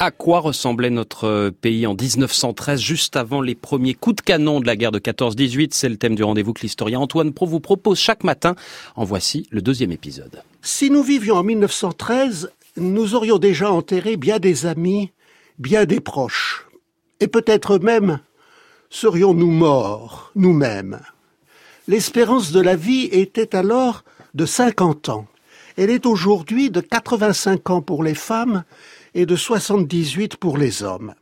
À quoi ressemblait notre pays en 1913, juste avant les premiers coups de canon de la guerre de 14-18 C'est le thème du rendez-vous que l'historien Antoine Pro vous propose chaque matin. En voici le deuxième épisode. Si nous vivions en 1913, nous aurions déjà enterré bien des amis, bien des proches. Et peut-être même serions-nous morts, nous-mêmes. L'espérance de la vie était alors de 50 ans. Elle est aujourd'hui de 85 ans pour les femmes et de 78 pour les hommes.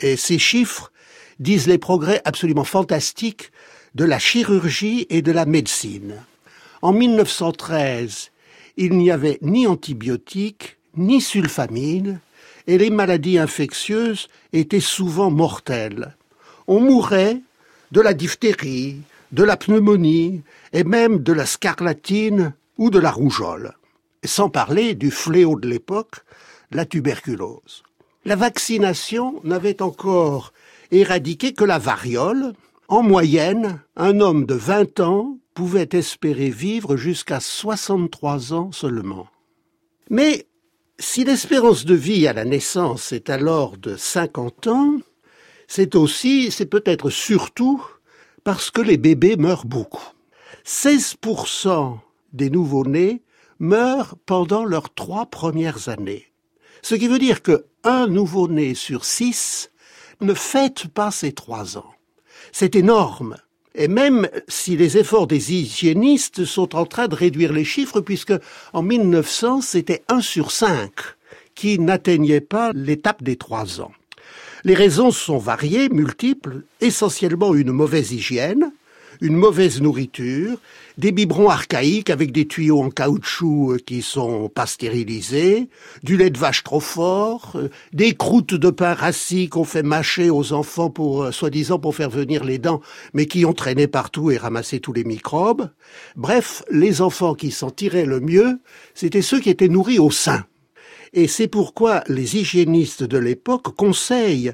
Et ces chiffres disent les progrès absolument fantastiques de la chirurgie et de la médecine. En 1913, il n'y avait ni antibiotiques, ni sulfamine, et les maladies infectieuses étaient souvent mortelles. On mourait de la diphtérie, de la pneumonie, et même de la scarlatine ou de la rougeole. Sans parler du fléau de l'époque, la tuberculose. La vaccination n'avait encore éradiqué que la variole. En moyenne, un homme de 20 ans pouvait espérer vivre jusqu'à 63 ans seulement. Mais si l'espérance de vie à la naissance est alors de 50 ans, c'est aussi, c'est peut-être surtout, parce que les bébés meurent beaucoup. 16% des nouveau-nés meurent pendant leurs trois premières années. Ce qui veut dire que un nouveau-né sur six ne fête pas ses trois ans. C'est énorme. Et même si les efforts des hygiénistes sont en train de réduire les chiffres, puisque en 1900, c'était un sur cinq qui n'atteignait pas l'étape des trois ans. Les raisons sont variées, multiples, essentiellement une mauvaise hygiène, une mauvaise nourriture, des biberons archaïques avec des tuyaux en caoutchouc euh, qui sont pas stérilisés, du lait de vache trop fort, euh, des croûtes de pain rassis qu'on fait mâcher aux enfants pour, euh, soi-disant, pour faire venir les dents, mais qui ont traîné partout et ramassé tous les microbes. Bref, les enfants qui s'en tiraient le mieux, c'était ceux qui étaient nourris au sein. Et c'est pourquoi les hygiénistes de l'époque conseillent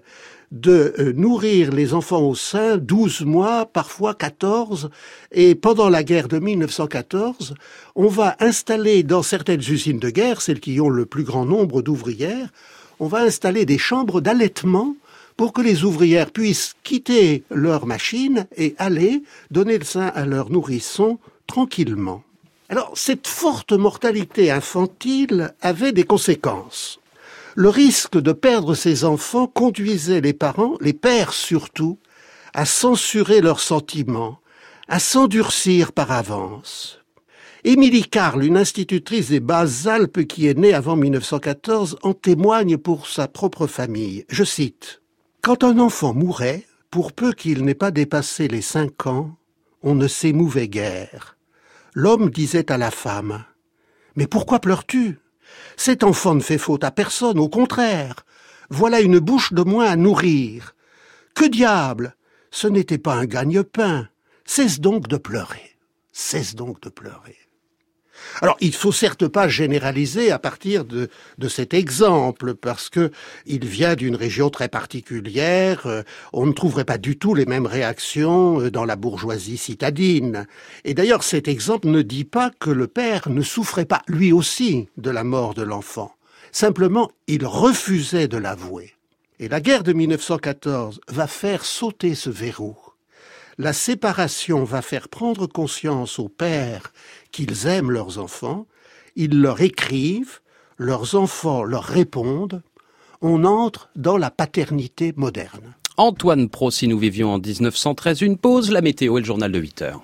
de euh, nourrir les enfants au sein 12 mois, parfois 14, et pendant la guerre de 1914, on va installer dans certaines usines de guerre, celles qui ont le plus grand nombre d'ouvrières, on va installer des chambres d'allaitement pour que les ouvrières puissent quitter leur machine et aller donner le sein à leurs nourrissons tranquillement. Alors, cette forte mortalité infantile avait des conséquences le risque de perdre ses enfants conduisait les parents, les pères surtout, à censurer leurs sentiments, à s'endurcir par avance. Émilie Carl, une institutrice des Basses-Alpes qui est née avant 1914, en témoigne pour sa propre famille. Je cite Quand un enfant mourait, pour peu qu'il n'ait pas dépassé les cinq ans, on ne s'émouvait guère. L'homme disait à la femme Mais pourquoi pleures-tu? Cet enfant ne fait faute à personne, au contraire. Voilà une bouche de moins à nourrir. Que diable Ce n'était pas un gagne-pain. Cesse donc de pleurer. Cesse donc de pleurer. Alors, il faut certes pas généraliser à partir de, cet exemple, parce que il vient d'une région très particulière. Euh, on ne trouverait pas du tout les mêmes réactions euh, dans la bourgeoisie citadine. Et d'ailleurs, cet exemple ne dit pas que le père ne souffrait pas, lui aussi, de la mort de l'enfant. Simplement, il refusait de l'avouer. Et la guerre de 1914 va faire sauter ce verrou la séparation va faire prendre conscience aux pères qu'ils aiment leurs enfants, ils leur écrivent, leurs enfants leur répondent, on entre dans la paternité moderne. Antoine Pro, si nous vivions en 1913, une pause, la météo et le journal de 8 heures.